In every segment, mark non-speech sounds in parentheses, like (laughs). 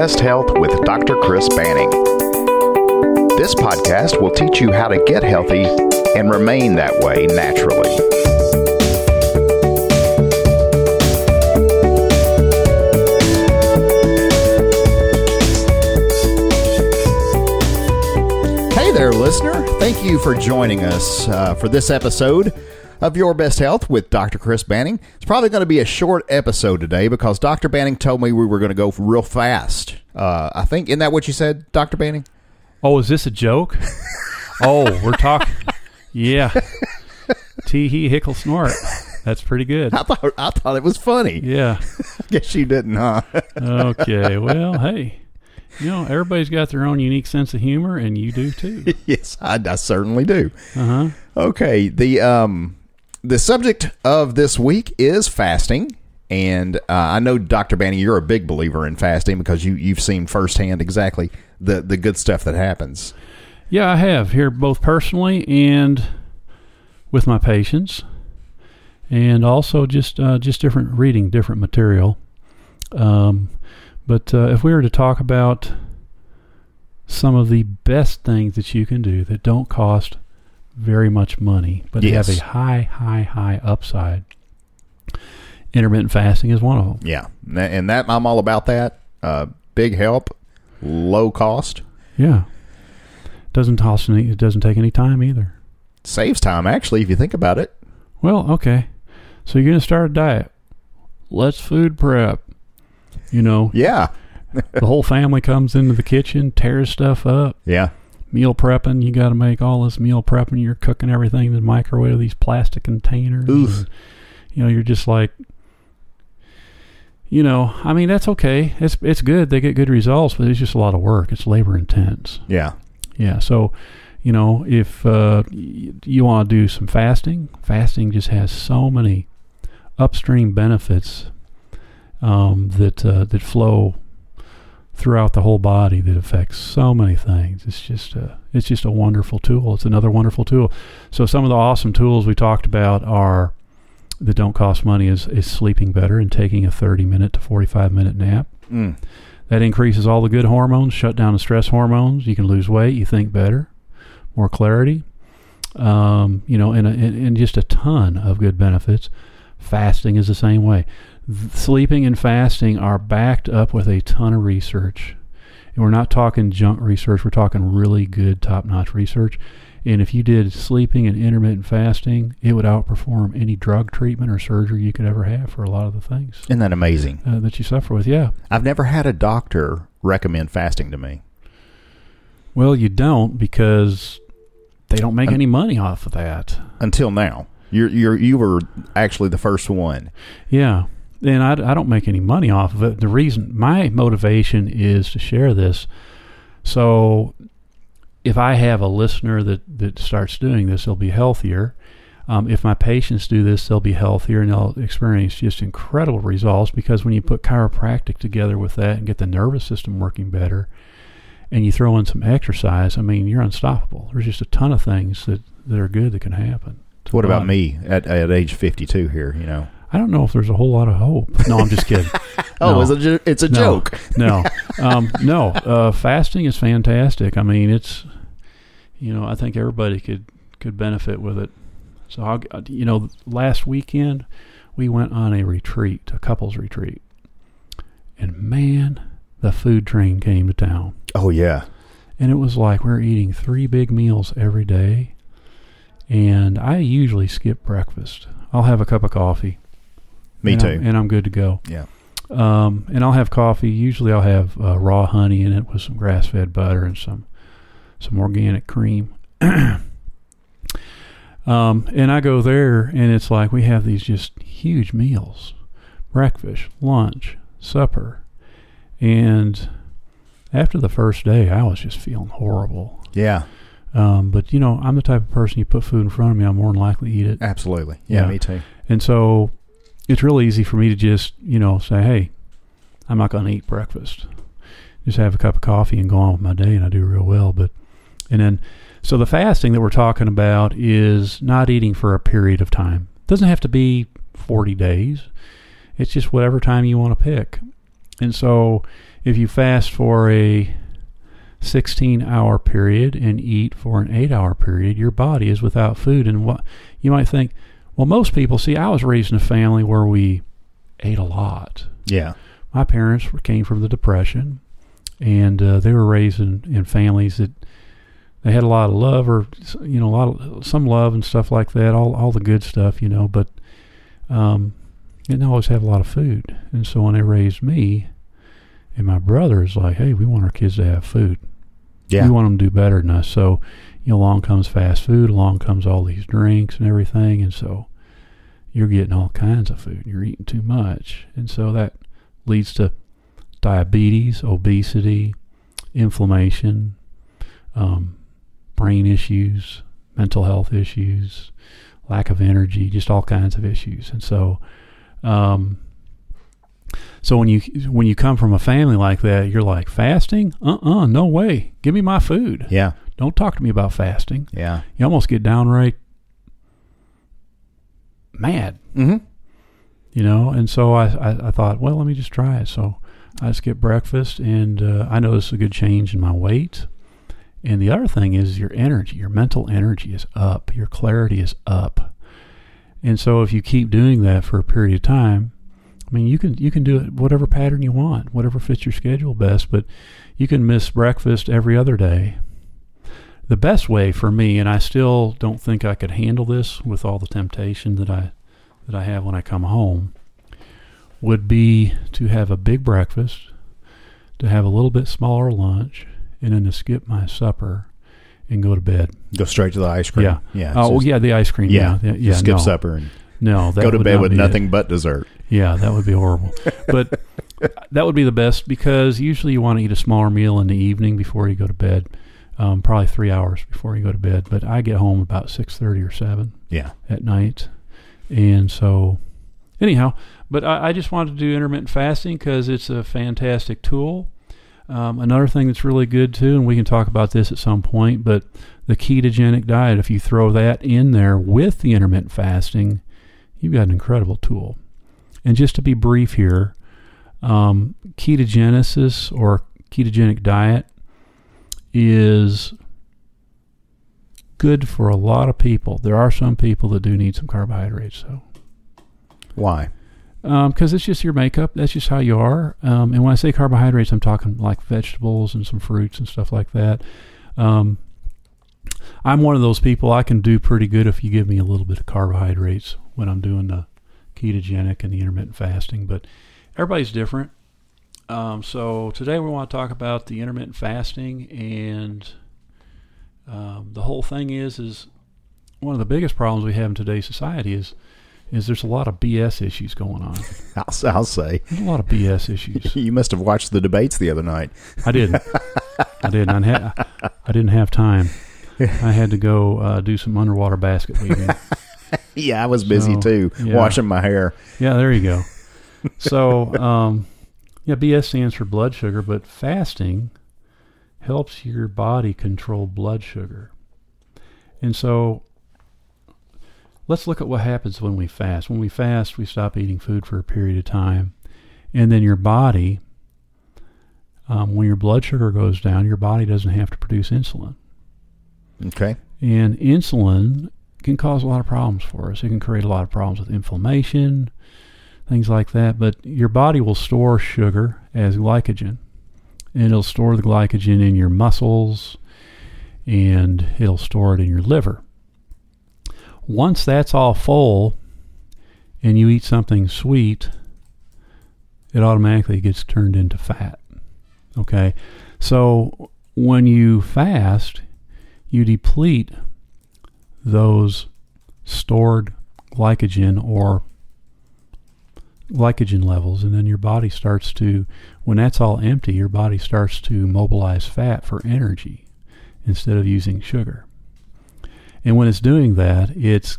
Best Health with Dr. Chris Banning. This podcast will teach you how to get healthy and remain that way naturally. Hey there, listener. Thank you for joining us uh, for this episode of Your Best Health with Dr. Chris Banning. It's probably going to be a short episode today because Dr. Banning told me we were going to go real fast. Uh, I think, isn't that what you said, Dr. Banning? Oh, is this a joke? oh, we're talking. Yeah. Tee hee hickle snort. That's pretty good. (laughs) I thought I thought it was funny. Yeah. (laughs) I guess you didn't, huh? Okay. Well, hey, you know, everybody's got their own unique sense of humor, and you do too. (laughs) yes, I, I certainly do. Uh huh. Okay, the um the subject of this week is fasting, and uh, I know Dr. Banning, you're a big believer in fasting because you you've seen firsthand exactly the the good stuff that happens. Yeah, I have here both personally and with my patients, and also just uh, just different reading different material. Um, but uh, if we were to talk about some of the best things that you can do that don't cost very much money, but Yes. have a high, high, high upside, intermittent fasting is one of them. Yeah, and that- I'm all about that. Uh, big help, low cost, Yeah, doesn't cost any. It doesn't take any time either. saves time actually if you think about it. Well, okay. So you're going to start a diet. Let's food prep. You know, Yeah, the whole family comes into the kitchen, tears stuff up. yeah, Meal prepping, you got to make all this meal prepping. You're cooking everything in the microwave, these plastic containers. And, you know, you're just like, you know, I mean, that's okay. It's it's good. They get good results, but it's just a lot of work. It's labor intense. yeah, Yeah. So, you know, if uh, y- you want to do some fasting, fasting just has so many upstream benefits um, that uh, that flow throughout the whole body that affects so many things. It's just a, it's just a wonderful tool. It's another wonderful tool. So some of the awesome tools we talked about are that don't cost money is, is sleeping better and taking a 30 minute to 45 minute nap. mm. That increases all the good hormones, shut down the stress hormones. You can lose weight, you think better, more clarity, um, you know, and, a- and, and just a ton of good benefits. Fasting is the same way. Sleeping and fasting are backed up with a ton of research. And we're not talking junk research, we're talking really good, top notch research. And if you did sleeping and intermittent fasting, it would outperform any drug treatment or surgery you could ever have for a lot of the things Isn't that amazing? uh, that you suffer with. Yeah. I've never had a doctor recommend fasting to me. Well, you don't because they don't make any money off of that. until now. You're you're you were actually the first one. Yeah. And I, I don't make any money off of it. The reason, my motivation is to share this. So if I have a listener that, that starts doing this, they'll be healthier. Um, if my patients do this, they'll be healthier and they'll experience just incredible results because when you put chiropractic together with that and get the nervous system working better and you throw in some exercise, I mean, you're unstoppable. There's just a ton of things that, that are good that can happen. What about body. me at at age 52 here, you know? I don't know if there's a whole lot of hope. No, I'm just kidding. (laughs) Oh, No. it's a, it's a No. joke. no, (laughs) um, no. Uh, fasting is fantastic. I mean, it's you know, I think everybody could could benefit with it. So, I'll, uh, you know, last weekend we went on a retreat, a couples retreat, and man, the food train came to town, Oh yeah. and it was like we are eating three big meals every day. And I usually skip breakfast. I'll have a cup of coffee. Me and too. I'm- and I'm good to go. yeah. Um, and I'll have coffee. Usually, I'll have uh, raw honey in it with some grass-fed butter and some some organic cream. (clears throat) um, and I go there, and it's like we have these just huge meals: breakfast, lunch, supper. And after the first day, I was just feeling horrible. Yeah. Um, but you know, I'm the type of person you put food in front of me, I'm more than likely to eat it. Absolutely. Yeah, Yeah. me too. And so it's really easy for me to just, you know, say, hey, I'm not going to eat breakfast. Just have a cup of coffee and go on with my day, and I do real well. But, and then, so the fasting that we're talking about is not eating for a period of time. doesn't have to be 40 days. It's just whatever time you want to pick. And so if you fast for a 16 hour period and eat for an 8 hour period, your body is without food. And what you might think, well, most people see, I was raised in a family where we ate a lot. Yeah. My parents came from the Depression, and uh, they were raised in, in families that they had a lot of love, or you know, a lot of some love and stuff like that. All all the good stuff, you know, but um, didn't always have a lot of food. And so when they raised me, and my brother is like, hey, we want our kids to have food. Yeah. We want them to do better than us. So, you know, along comes fast food, along comes all these drinks and everything. And so you're getting all kinds of food. You're eating too much. And so that leads to diabetes, obesity, inflammation, um, brain issues, mental health issues, lack of energy, just all kinds of issues. And so, um, so when you when you come from a family like that, you're like fasting? Uh-uh, no way. Give me my food. Yeah. Don't talk to me about fasting. Yeah. You almost get downright mad, Mm-hmm. you know. And so I, I, I thought, well, let me just try it. So I skipped breakfast, and uh, I noticed a good change in my weight. And the other thing is your energy, your mental energy is up, your clarity is up. And so if you keep doing that for a period of time, I mean, you can you can do it whatever pattern you want, whatever fits your schedule best. But you can miss breakfast every other day. The best way for me, and I still don't think I could handle this with all the temptation that I that I have when I come home, would be to have a big breakfast, to have a little bit smaller lunch, and then to skip my supper and go to bed. Go straight to the ice cream. Yeah. Yeah. Oh, just- yeah, the ice cream. Yeah. Yeah, yeah. skip no, supper and No, (laughs) that go to would bed with be it. nothing but dessert. Yeah, that would be horrible. but (laughs) that would be the best because usually you want to eat a smaller meal in the evening before you go to bed. Um, probably three hours before you go to bed. But I get home about six thirty or seven Yeah. at night, and so anyhow. But I, I just wanted to do intermittent fasting because it's a fantastic tool. Um, another thing that's really good too, and we can talk about this at some point, but the ketogenic diet. If you throw that in there with the intermittent fasting, you've got an incredible tool. And just to be brief here, um, ketogenesis or ketogenic diet is good for a lot of people. There are some people that do need some carbohydrates, though, Why? because it's just your makeup. That's just how you are. Um, and when I say carbohydrates, I'm talking like vegetables and some fruits and stuff like that. Um, I'm one of those people. I can do pretty good if you give me a little bit of carbohydrates when I'm doing the ketogenic and the intermittent fasting. But everybody's different. Um, so today we want to talk about the intermittent fasting, and um, the whole thing is is one of the biggest problems we have in today's society is is there's a lot of BS issues going on. (laughs) I'll, I'll say. There's a lot of BS issues. (laughs) You must have watched the debates the other night. (laughs) I didn't. I didn't. I, had, I didn't have time. I had to go uh, do some underwater basket weaving. (laughs) Yeah, I was busy So, too, yeah. washing my hair. Yeah, there you go. (laughs) So, um, yeah, BS stands for blood sugar, but fasting helps your body control blood sugar. And so, let's look at what happens when we fast. When we fast, we stop eating food for a period of time, and then your body, um, when your blood sugar goes down, your body doesn't have to produce insulin. Okay. And insulin can cause a lot of problems for us. It can create a lot of problems with inflammation, things like that. But your body will store sugar as glycogen. And it'll store the glycogen in your muscles and it'll store it in your liver. Once that's all full and you eat something sweet, it automatically gets turned into fat. Okay? So when you fast, you deplete those stored glycogen or glycogen levels and then your body starts to when that's all empty your body starts to mobilize fat for energy instead of using sugar. And when it's doing that it's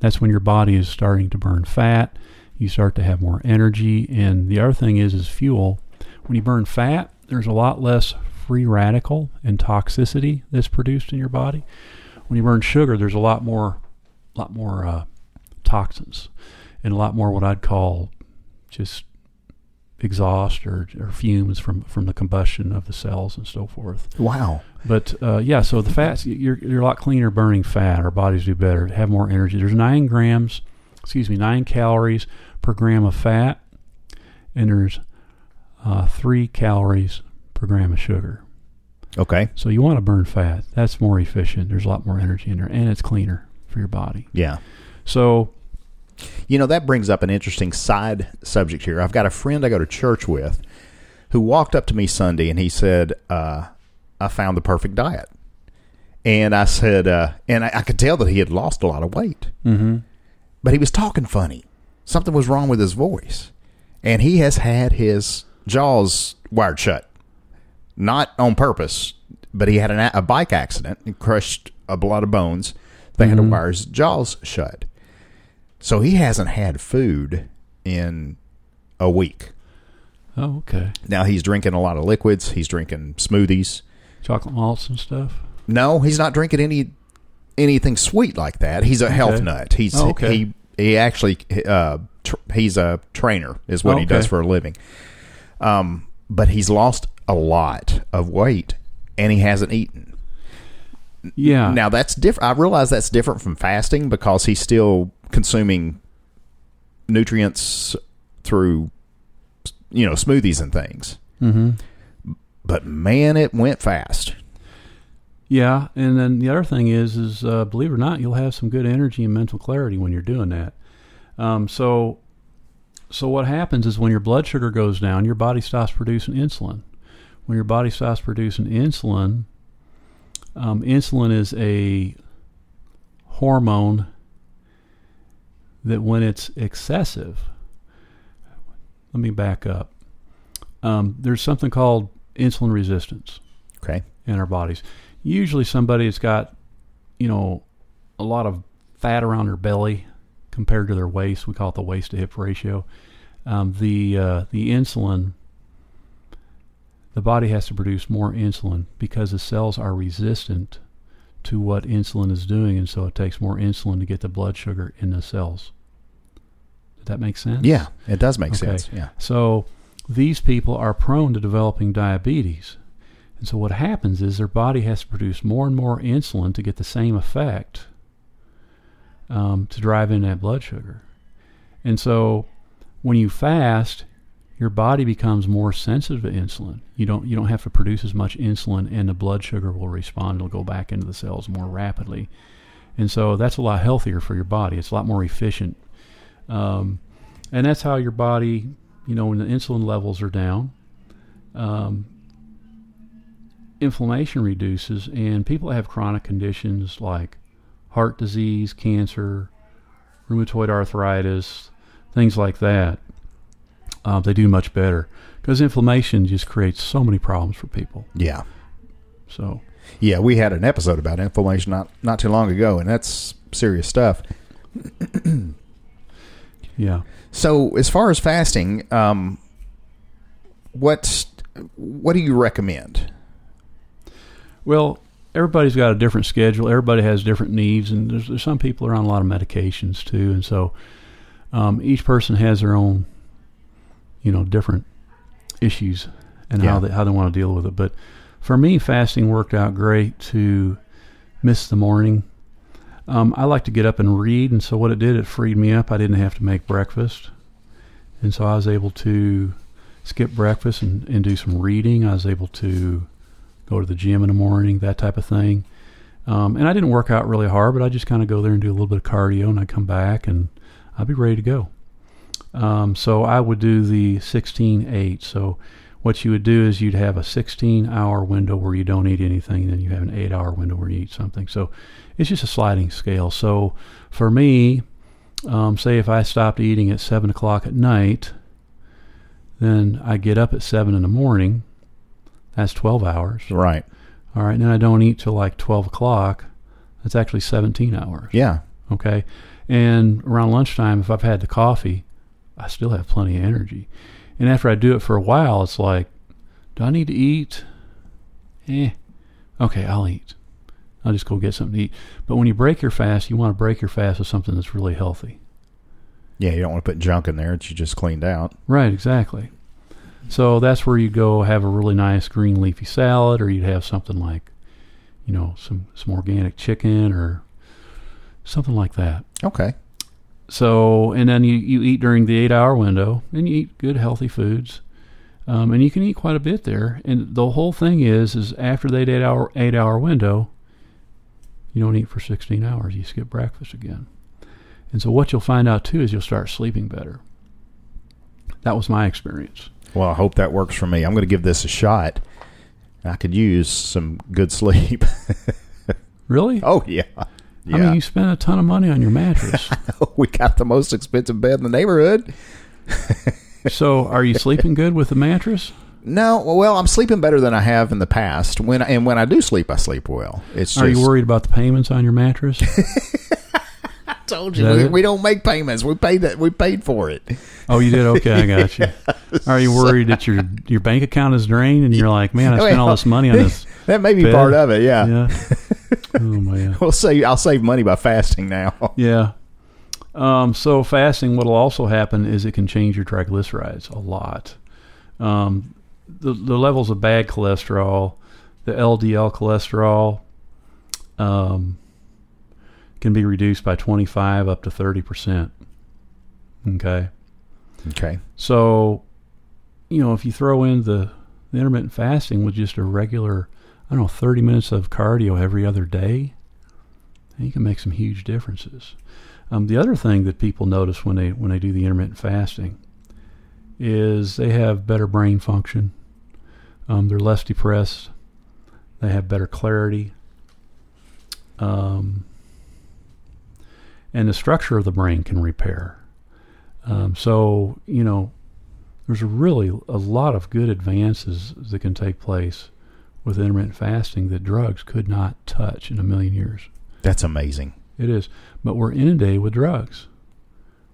that's when your body is starting to burn fat. You start to have more energy. And the other thing is is fuel. When you burn fat there's a lot less free radical and toxicity that's produced in your body when you burn sugar, there's a lot more, lot more uh, toxins, and a lot more what I'd call just exhaust or, or fumes from from the combustion of the cells and so forth. Wow. But uh, yeah, so the fats you're you're a lot cleaner burning fat. Our bodies do better, have more energy. There's nine grams, excuse me, nine calories per gram of fat, and there's uh, three calories per gram of sugar. Okay. So you want to burn fat. That's more efficient. There's a lot more energy in there, and it's cleaner for your body. Yeah. So You know, that brings up an interesting side subject here. I've got a friend I go to church with who walked up to me Sunday and he said, uh, I found the perfect diet. And I said, uh, and I, I could tell that he had lost a lot of weight, mm-hmm. but he was talking funny. Something was wrong with his voice. And he has had his jaws wired shut. Not on purpose, but he had an, a- bike accident and crushed a lot of bones. They had to Mhm. wire his jaws shut. So he hasn't had food in a week. oh okay, Now he's drinking a lot of liquids. He's drinking smoothies. chocolate malts and stuff. No, he's not drinking any anything sweet like that. He's a health nut. He's Oh, okay. he he actually uh, tr- he's a trainer is what he Okay. does for a living. Um, but he's lost a lot of weight and he hasn't eaten. Yeah. Now that's different. I realize that's different from fasting because he's still consuming nutrients through you know smoothies and things. mm-hmm. But man, it went fast. Yeah, and then the other thing is, is uh, believe it or not, you'll have some good energy and mental clarity when you're doing that. Um, so, so what happens is when your blood sugar goes down, your body stops producing insulin. When your body stops producing insulin, um, insulin is a hormone that when it's excessive, let me back up. Um, there's something called insulin resistance Okay. in our bodies. Usually, somebody has got, you know, a lot of fat around their belly compared to their waist. We call it the waist to hip ratio. Um, the uh, the insulin, the body has to produce more insulin because the cells are resistant to what insulin is doing, and so it takes more insulin to get the blood sugar in the cells. Did that make sense? Yeah, it does make Okay. sense. Yeah. So these people are prone to developing diabetes. And so what happens is their body has to produce more and more insulin to get the same effect um, to drive in that blood sugar. And so when you fast, your body becomes more sensitive to insulin. You don't you don't have to produce as much insulin and the blood sugar will respond. It'll go back into the cells more rapidly. And so that's a lot healthier for your body. It's a lot more efficient. Um, and that's how your body, you know, when the insulin levels are down, um, inflammation reduces, and people that have chronic conditions like heart disease, cancer, rheumatoid arthritis, things like that, uh, they do much better because inflammation just creates so many problems for people. Yeah. So, Yeah, we had an episode about inflammation not not too long ago, and that's serious stuff. (clears throat) yeah. So, as far as fasting, um, what what do you recommend? Well, everybody's got a different schedule. Everybody has different needs, and there's, there's some people are on a lot of medications too, and so um, each person has their own, you know, different issues and Yeah. how they how they want to deal with it. But for me, fasting worked out great to miss the morning. Um, I like to get up and read, and so what it did, it freed me up. I didn't have to make breakfast, and so I was able to skip breakfast and, and do some reading. I was able to go to the gym in the morning, that type of thing. Um, and I didn't work out really hard, but I just kind of go there and do a little bit of cardio, and I come back and I'd be ready to go. Um, so I would do the 16-8. So what you would do is you'd have a 16-hour window where you don't eat anything, and then you have an 8-hour window where you eat something. So it's just a sliding scale. So for me, um, say if I stopped eating at 7 o'clock at night, then I get up at 7 in the morning. That's 12 hours. Right. All right, and then I don't eat till like 12 o'clock. That's actually 17 hours. Yeah. Okay. And around lunchtime, if I've had the coffee, I still have plenty of energy. And after I do it for a while, it's like, do I need to eat? Eh. Okay, I'll eat. I'll just go get something to eat. But when you break your fast, you want to break your fast with something that's really healthy. Yeah, you don't want to put junk in there that you just cleaned out. Right, exactly. So that's where you go have a really nice green leafy salad, or you'd have something like, you know, some some organic chicken or something like that. Okay. So and then you, you eat during the eight hour window, and you eat good healthy foods, um, and you can eat quite a bit there. And the whole thing is, is after that eight hour eight hour window, you don't eat for sixteen hours. You skip breakfast again. And so what you'll find out too is you'll start sleeping better. That was my experience. Well, I hope that works for me. I'm going to give this a shot. I could use some good (laughs) sleep. Really? oh yeah. Yeah. I mean, you spent a ton of money on your mattress. (laughs) we got the most expensive bed in the neighborhood. (laughs) so, are you sleeping good with the mattress? No, well, I'm sleeping better than I have in the past. When and when I do sleep, I sleep well. It's just, Are you worried about the payments on your mattress? (laughs) I told you we, we don't make payments. We paid that. We paid for it. oh, you did. Okay, I got you. Are you worried that your your bank account is drained and you're like, man, I spent all this money on this? That may be bed? part of it. Yeah. Yeah. Oh man. (laughs) We'll say I'll save money by fasting now. (laughs) Yeah. Um, so fasting, what'll also happen is it can change your triglycerides a lot. Um, the the levels of bad cholesterol, the LDL cholesterol, um, can be reduced by 25 up to 30 percent. Okay. Okay. So, you know, if you throw in the, the intermittent fasting with just a regular, I don't know, 30 minutes of cardio every other day, then you can make some huge differences. Um, the other thing that people notice when they when they do the intermittent fasting is they have better brain function. Um, they're less depressed. They have better clarity. Um, and the structure of the brain can repair. Um, so, you know, there's really a lot of good advances that can take place with intermittent fasting that drugs could not touch in a million years. That's amazing. It is. But we're inundated with drugs.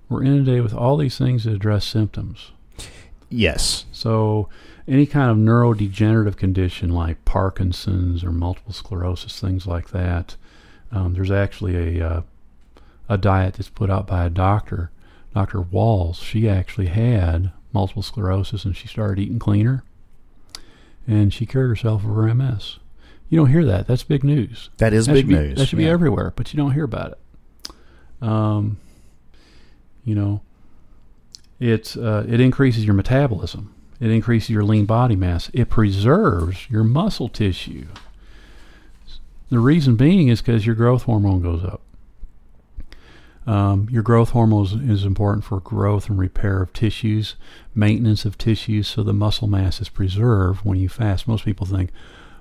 We're inundated with all these things that address symptoms. Yes. So, any kind of neurodegenerative condition like Parkinson's or multiple sclerosis, things like that, um, there's actually a uh, a diet that's put out by a doctor, Dr. Wahls. She actually had multiple sclerosis and she started eating cleaner, and she cured herself of her MS. You don't hear that. That's big news. That is That big be- news. That should be everywhere, but you don't hear about it. Um, you know, it uh, it increases your metabolism. It increases your lean body mass. It preserves your muscle tissue. The reason being is because your growth hormone goes up. Um, your growth hormone is, is important for growth and repair of tissues, maintenance of tissues, so the muscle mass is preserved when you fast. Most people think,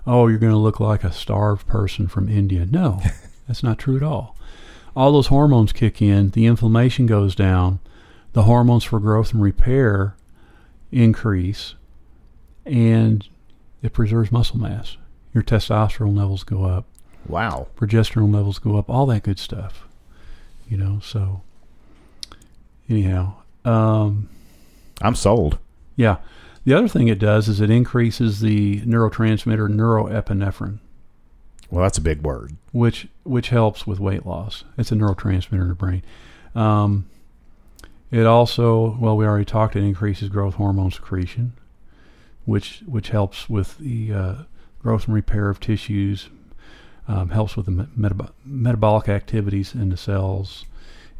oh, you're going to look like a starved person from India. No, (laughs) that's not true at all. All those hormones kick in, the inflammation goes down, the hormones for growth and repair increase, and it preserves muscle mass. Your testosterone levels go up, Wow. progesterone levels go up, all that good stuff. You know, so anyhow, um, I'm sold. yeah. The other thing it does is it increases the neurotransmitter neuroepinephrine, Well, that's a big word. which which helps with weight loss. It's a neurotransmitter in the brain. Um, it also, well, we already talked. It increases growth hormone secretion, which which helps with the uh, growth and repair of tissues. Um, helps with the me- metab- metabolic activities in the cells,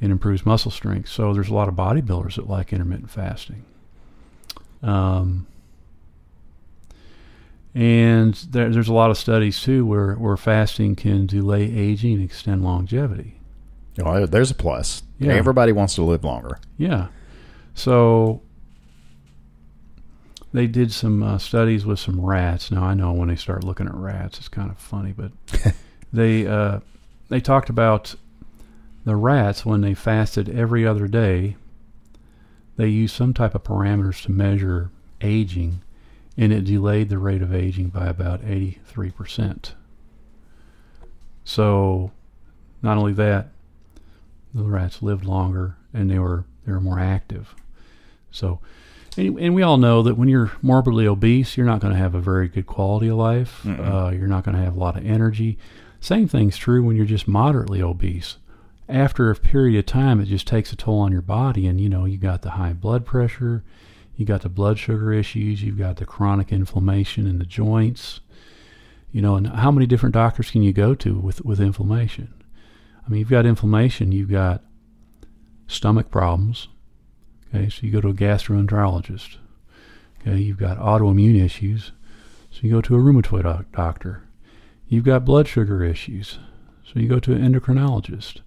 and improves muscle strength. So there's a lot of bodybuilders that like intermittent fasting. Um, and there, there's a lot of studies too where, where fasting can delay aging and extend longevity. Well, there's a plus. Yeah. Everybody wants to live longer. Yeah. So they did some uh, studies with some rats. Now I know when they start looking at rats, it's kind of funny, but (laughs) they uh, they talked about the rats when they fasted every other day. They used some type of parameters to measure aging, and it delayed the rate of aging by about eighty three percent. So, not only that, the rats lived longer and they were they were more active. So, and, and we all know that when you're morbidly obese, you're not going to have a very good quality of life. Uh, you're not going to have a lot of energy. Same thing's true when you're just moderately obese. After a period of time, it just takes a toll on your body, and you know you got the high blood pressure, You got the blood sugar issues. You've got the chronic inflammation in the joints. You know, and how many different doctors can you go to with with inflammation? I mean, you've got inflammation. You've got stomach problems. Okay, so you go to a gastroenterologist. Okay, you've got autoimmune issues. So you go to a rheumatoid doctor. You've got blood sugar issues. So you go to an endocrinologist.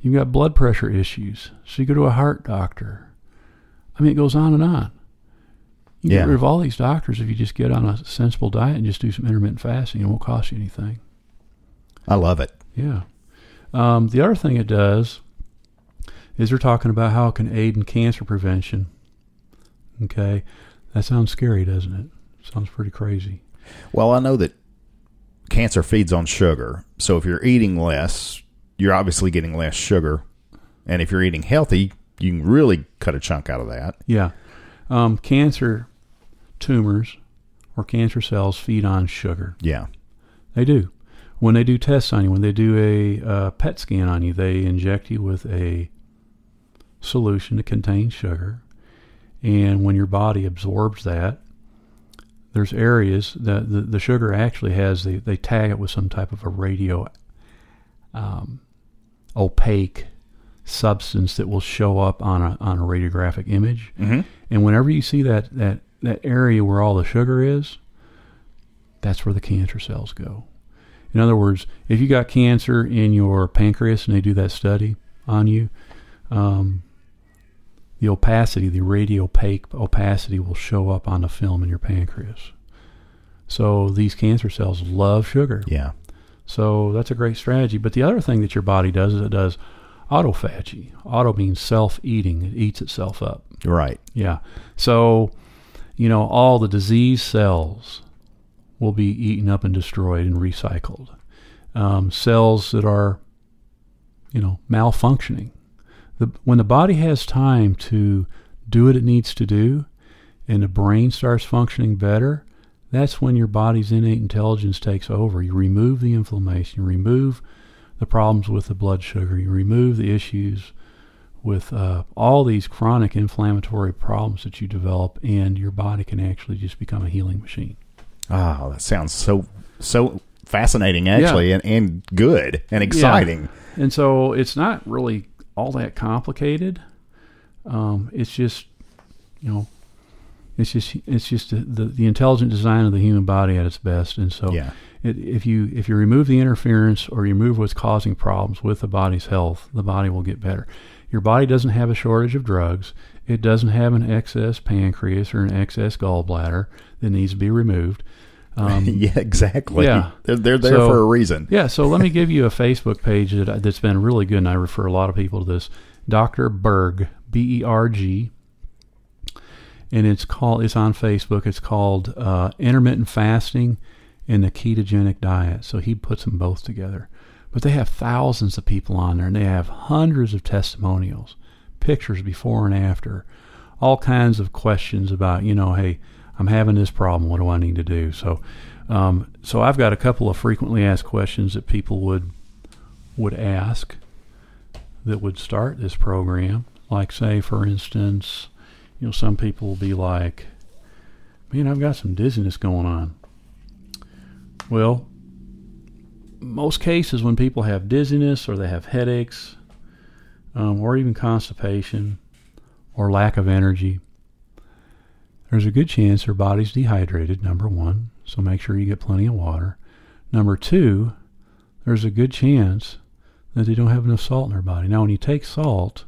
You've got blood pressure issues. So you go to a heart doctor. I mean, it goes on and on. You Yeah. get rid of all these doctors if you just get on a sensible diet and just do some intermittent fasting. It won't cost you anything. I love it. Yeah. Um, the other thing it does is they're talking about how it can aid in cancer prevention. Okay. That sounds scary, doesn't it? Sounds pretty crazy. Well, I know that cancer feeds on sugar. So if you're eating less, you're obviously getting less sugar. And if you're eating healthy, you can really cut a chunk out of that. Yeah. Um, cancer tumors or cancer cells feed on sugar. Yeah. They do. When they do tests on you, when they do a uh, PET scan on you, they inject you with a solution that contains sugar. And when your body absorbs that, there's areas that the, the sugar actually has, they, they tag it with some type of a radio um, opaque substance that will show up on a, on a radiographic image. Mm-hmm. And whenever you see that, that, that area where all the sugar is, that's where the cancer cells go. In other words, if you got cancer in your pancreas and they do that study on you, um, the opacity, the radiopaque opacity will show up on the film in your pancreas. So these cancer cells love sugar. Yeah. So that's a great strategy. But the other thing that your body does is it does autophagy. Auto means self-eating. It eats itself up. Right. Yeah. So, you know, all the disease cells will be eaten up and destroyed and recycled. Um, cells that are, you know, malfunctioning. The, when the body has time to do what it needs to do and the brain starts functioning better, that's when your body's innate intelligence takes over. You remove the inflammation, you remove the problems with the blood sugar, you remove the issues with uh, all these chronic inflammatory problems that you develop, and your body can actually just become a healing machine. Oh, that sounds so so fascinating, actually, and, and good and exciting. And so it's not really all that complicated. Um, it's just, you know, it's just it's just the, the, the intelligent design of the human body at its best. And so, Yeah. it, if you if you remove the interference or you remove what's causing problems with the body's health, the body will get better. Your body doesn't have a shortage of drugs. It doesn't have an excess pancreas or an excess gallbladder that needs to be removed. Um, (laughs) yeah, exactly. Yeah. They're, they're there So- for a reason. yeah, so let me give you a Facebook page that, that's been really good, and I refer a lot of people to this. Dr. Berg, B E R G, and it's called. It's on Facebook. It's called uh, intermittent fasting and the ketogenic diet. So he puts them both together. But they have thousands of people on there, and they have hundreds of testimonials, pictures before and after, all kinds of questions about, you know, hey, I'm having this problem. What do I need to do? So, um, so I've got a couple of frequently asked questions that people would would ask that would start this program. Like, say, for instance, you know, some people will be like, "Man, I've got some dizziness going on." Well, most cases when people have dizziness or they have headaches, um, or even constipation or lack of energy, there's a good chance their body's dehydrated, number one, so make sure you get plenty of water. Number two, there's a good chance that they don't have enough salt in their body. Now, when you take salt,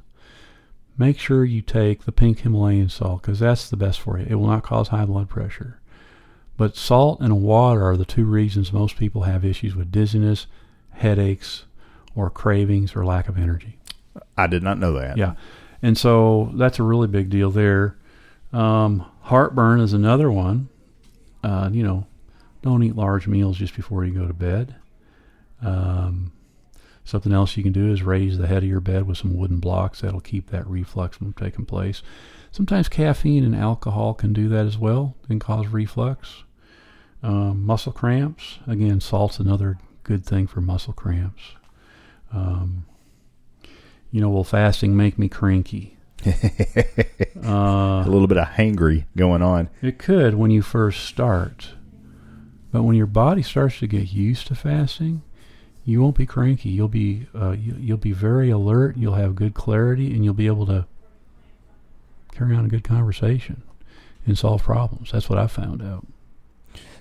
make sure you take the pink Himalayan salt because that's the best for you. It will not cause high blood pressure. But salt and water are the two reasons most people have issues with dizziness, headaches, or cravings or lack of energy. I did not know that. Yeah. And so that's a really big deal there. Um, heartburn is another one. Uh, you know, don't eat large meals just before you go to bed. Um, something else you can do is raise the head of your bed with some wooden blocks. That'll keep that reflux from taking place. Sometimes caffeine and alcohol can do that as well and cause reflux. Um, muscle cramps. Again, salt's another good thing for muscle cramps. Um, you know, will fasting make me cranky? (laughs) uh, A little bit of hangry going on. it could when you first start, but when your body starts to get used to fasting, you won't be cranky. You'll be uh, you, you'll be very alert. You'll have good clarity, and you'll be able to carry on a good conversation and solve problems. That's what I found out.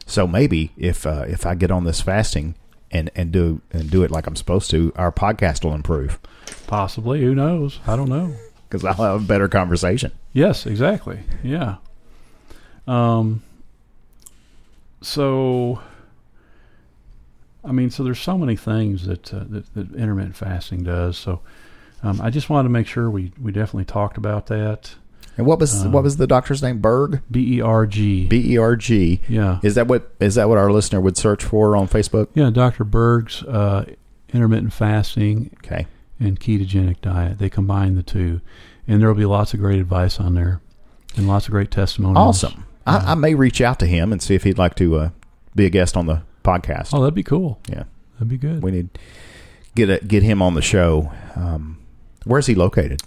So maybe if uh, if I get on this fasting and, and do and do it like I'm supposed to, our podcast will improve Possibly, who knows? I don't know. Because I'll have a better conversation. Yes, exactly. Yeah. Um. So, I mean, so there's so many things that uh, that, that intermittent fasting does. So, um, I just wanted to make sure we we definitely talked about that. And what was Um, what was the doctor's name? Berg, B E R G. B E R G. Yeah. Is that what is that what our listener would search for on Facebook? Yeah. Dr. Berg's uh, intermittent fasting Okay. And ketogenic diet. They combine the two, and there will be lots of great advice on there, and lots of great testimonials. Awesome. I, I may reach out to him and see if he'd like to uh, be a guest on the podcast. Oh, that'd be cool. Yeah, That'd be good. we need get a, get him on the show. Um, where's he located?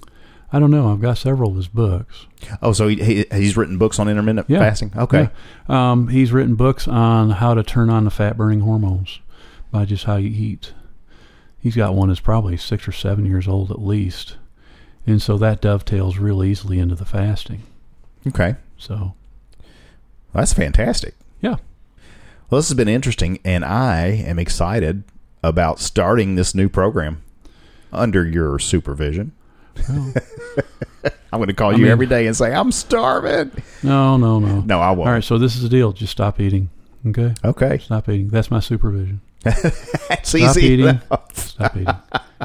I don't know. I've got several of his books. Oh, so he, he he's written books on intermittent Yeah. fasting. Okay, Yeah. Um, he's written books on how to turn on the fat burning hormones by just how you eat. He's got one that's probably six or seven years old at least. And so that dovetails real easily into the fasting. okay, So, that's fantastic. yeah. Well, this has been interesting, and I am excited about starting this new program under your supervision. Well, (laughs) I'm going to call I you mean- every day and say I'm starving. no, no, no. No, I won't. All right. So this is the deal. Just stop eating. Okay. Okay, Stop eating. That's my supervision. That's Stop easy. eating. (laughs) Stop eating.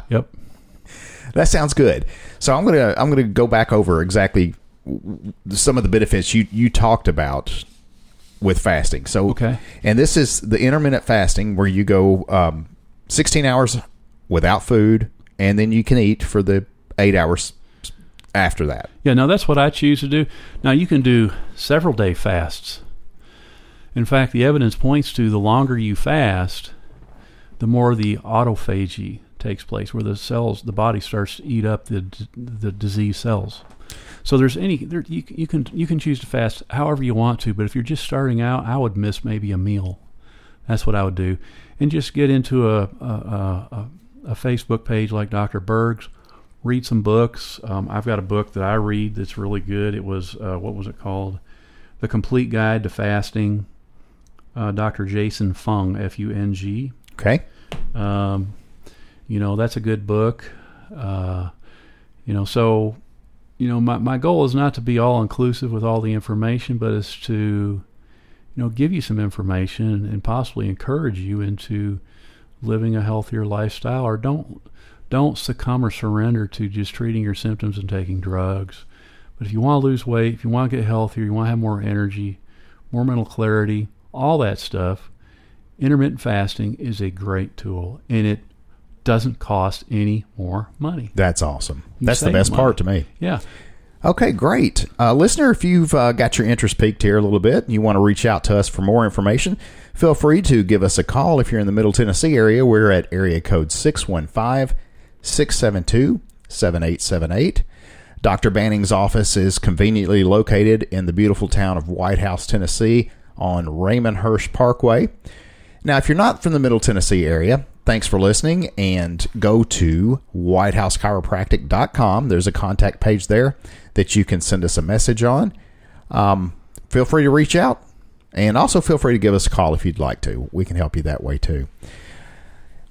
Yep. That sounds good. So I'm gonna I'm gonna go back over exactly some of the benefits you you talked about with fasting. So Okay. and this is the intermittent fasting where you go um, 16 hours without food, and then you can eat for the eight hours after that. Yeah, now that's what I choose to do. Now you can do several day fasts. In fact, the evidence points to the longer you fast, the more the autophagy takes place, where the cells, the body starts to eat up the the disease cells. So there's any there you, you can you can choose to fast however you want to, but if you're just starting out, I would miss maybe a meal. That's what I would do, and just get into a a, a, a, Facebook page like Dr. Berg's read some books. Um, I've got a book that I read that's really good. It was uh, what was it called? The Complete Guide to Fasting. Uh, Dr. Jason Fung, F U N G. Okay. Um, you know that's a good book. Uh, you know, so you know my my goal is not to be all inclusive with all the information, but is to you know give you some information and possibly encourage you into living a healthier lifestyle, or don't don't succumb or surrender to just treating your symptoms and taking drugs. But if you want to lose weight, if you want to get healthier, you want to have more energy, more mental clarity, all that stuff, intermittent fasting is a great tool and it doesn't cost any more money. That's awesome. You That's the best money. part to me. Yeah. Okay, great. Uh, listener, if you've uh, got your interest piqued here a little bit and you want to reach out to us for more information, feel free to give us a call if you're in the Middle Tennessee area. We're at area code 615 672 7878. Dr. Banning's office is conveniently located in the beautiful town of White House, Tennessee on Raymond Hirsch Parkway. Now, if you're not from the Middle Tennessee area, thanks for listening and go to whitehousechiropractic.com. There's a contact page there that you can send us a message on. Um, feel free to reach out and also feel free to give us a call if you'd like to. We can help you that way too.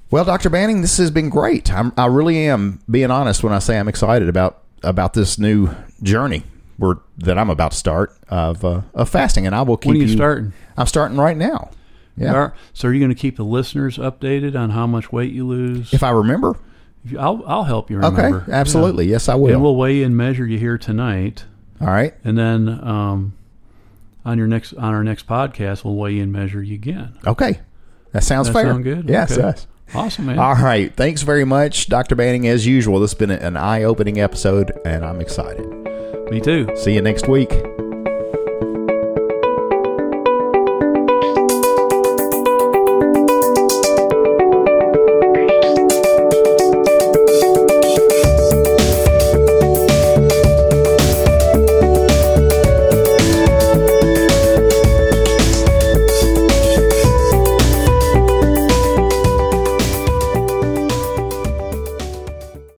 Well, Dr. Banning, this has been great. I'm, I really am being honest when I say I'm excited about about this new journey that I'm about to start of uh, of fasting, and I will keep When are you starting? I'm starting right now. Yeah. Are- so are you going to keep the listeners updated on how much weight you lose? If I remember. I'll I'll help you remember. Okay. Absolutely. Yes, I will. And we'll weigh and measure you here tonight, All right. and then um, on your next on our next podcast, we'll weigh and measure you again. Okay. That sounds That fair. sound good? Yes, Okay. yes. Awesome, man. All right. Thanks very much, Dr. Banning. As usual, this has been an eye opening episode, and I'm excited. Me too. See you next week.